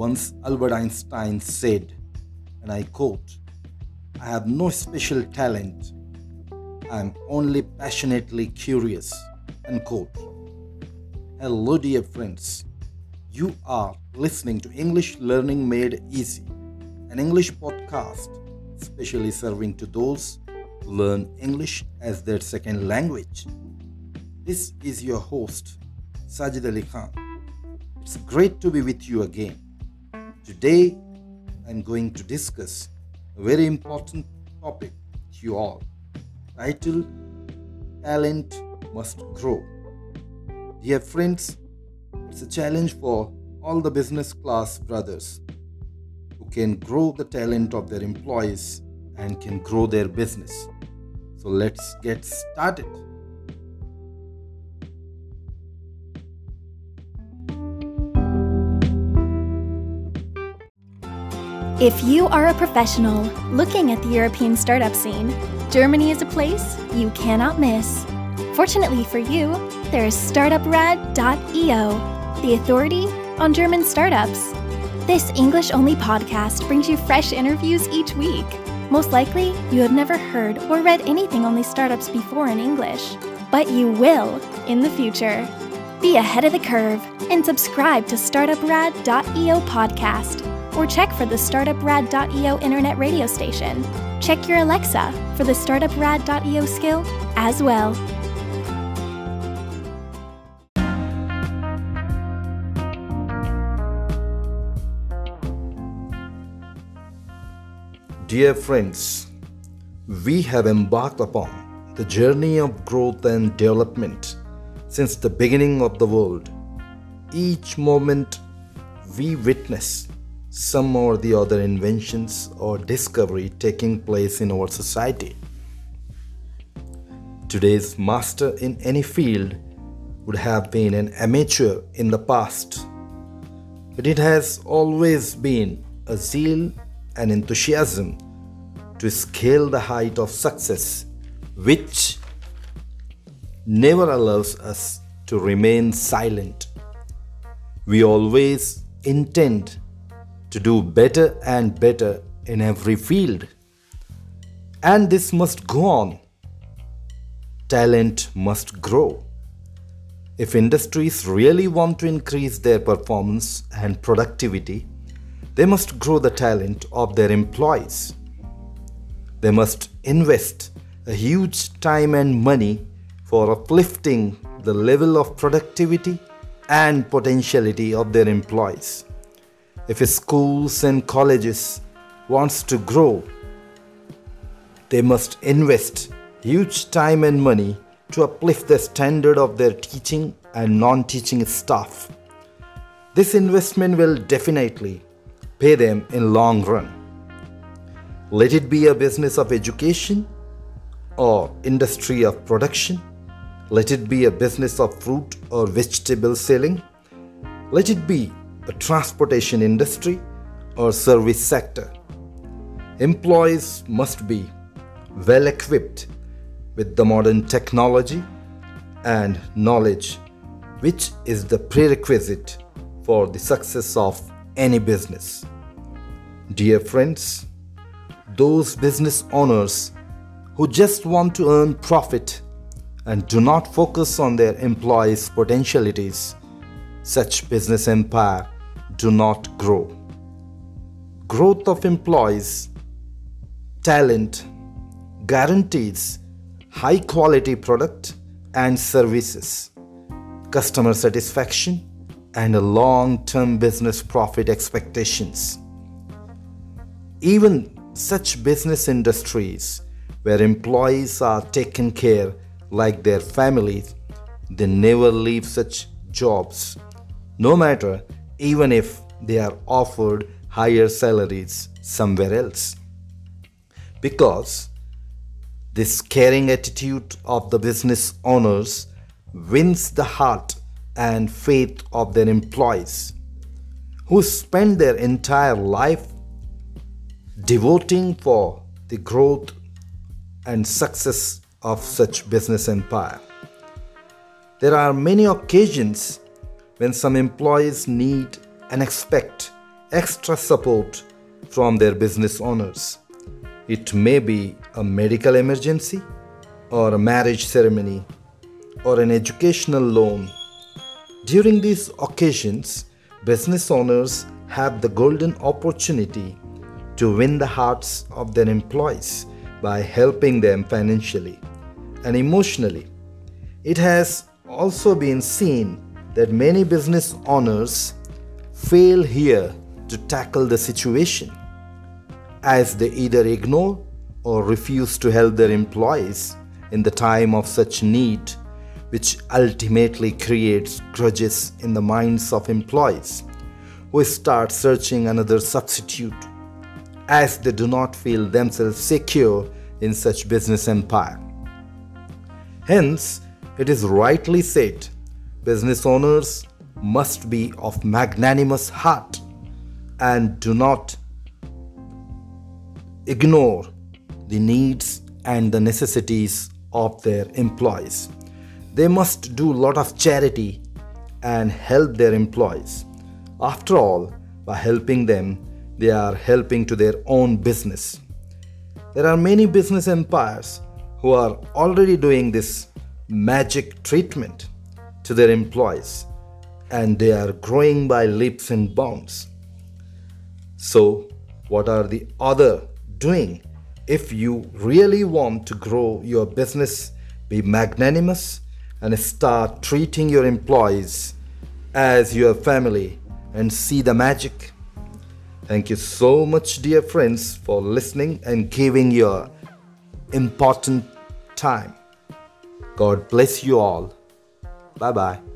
Once Albert Einstein said, and I quote, I have no special talent. I am only passionately curious. Unquote. Hello, dear friends. You are listening to English Learning Made Easy, an English podcast specially serving to those who learn English as their second language. This is your host, Sajid Ali Khan. It's great to be with you again. Today, I'm going to discuss a very important topic to you all titled Talent Must Grow. Dear friends, it's a challenge for all the business class brothers who can grow the talent of their employees and can grow their business. So let's get started. If you are a professional looking at the European startup scene, Germany is a place you cannot miss. Fortunately for you, there is StartupRad.io, the authority on German startups. This English only podcast brings you fresh interviews each week. Most likely, you have never heard or read anything on these startups before in English, but you will in the future. Be ahead of the curve and subscribe to StartupRad.io podcast or check for the StartupRad.io internet radio station. Check your Alexa for the StartupRad.io skill as well. Dear friends, we have embarked upon the journey of growth and development since the beginning of the world. Each moment we witness some or the other inventions or discovery taking place in our society. Today's master in any field would have been an amateur in the past, but it has always been a zeal and enthusiasm to scale the height of success, which never allows us to remain silent. We always intend to do better and better in every field. And this must go on. Talent must grow. If industries really want to increase their performance and productivity, they must grow the talent of their employees. They must invest a huge time and money for uplifting the level of productivity and potentiality of their employees if schools and colleges wants to grow they must invest huge time and money to uplift the standard of their teaching and non-teaching staff. This investment will definitely pay them in long run. Let it be a business of education or industry of production. Let it be a business of fruit or vegetable selling. Let it be a transportation industry or service sector. Employees must be well equipped with the modern technology and knowledge, which is the prerequisite for the success of any business. Dear friends, those business owners who just want to earn profit and do not focus on their employees' potentialities such business empire do not grow. Growth of employees, talent guarantees high quality product and services, customer satisfaction, and long term business profit expectations. Even such business industries where employees are taken care like their families, they never leave such jobs no matter even if they are offered higher salaries somewhere else. Because this caring attitude of the business owners wins the heart and faith of their employees who spend their entire life devoting for the growth and success of such business empire. There are many occasions when some employees need and expect extra support from their business owners. It may be a medical emergency, or a marriage ceremony, or an educational loan. During these occasions, business owners have the golden opportunity to win the hearts of their employees by helping them financially and emotionally. It has also been seen that many business owners fail here to tackle the situation as they either ignore or refuse to help their employees in the time of such need, which ultimately creates grudges in the minds of employees who start searching another substitute as they do not feel themselves secure in such business empire. Hence, it is rightly said business owners must be of magnanimous heart and do not ignore the needs and the necessities of their employees. They must do a lot of charity and help their employees. After all, by helping them, they are helping to their own business. There are many business empires who are already doing this magic treatment to their employees and they are growing by leaps and bounds. So, what are the other doing? If you really want to grow your business, be magnanimous and start treating your employees as your family and see the magic. Thank you so much, dear friends, for listening and giving your important time. God bless you all. 拜拜。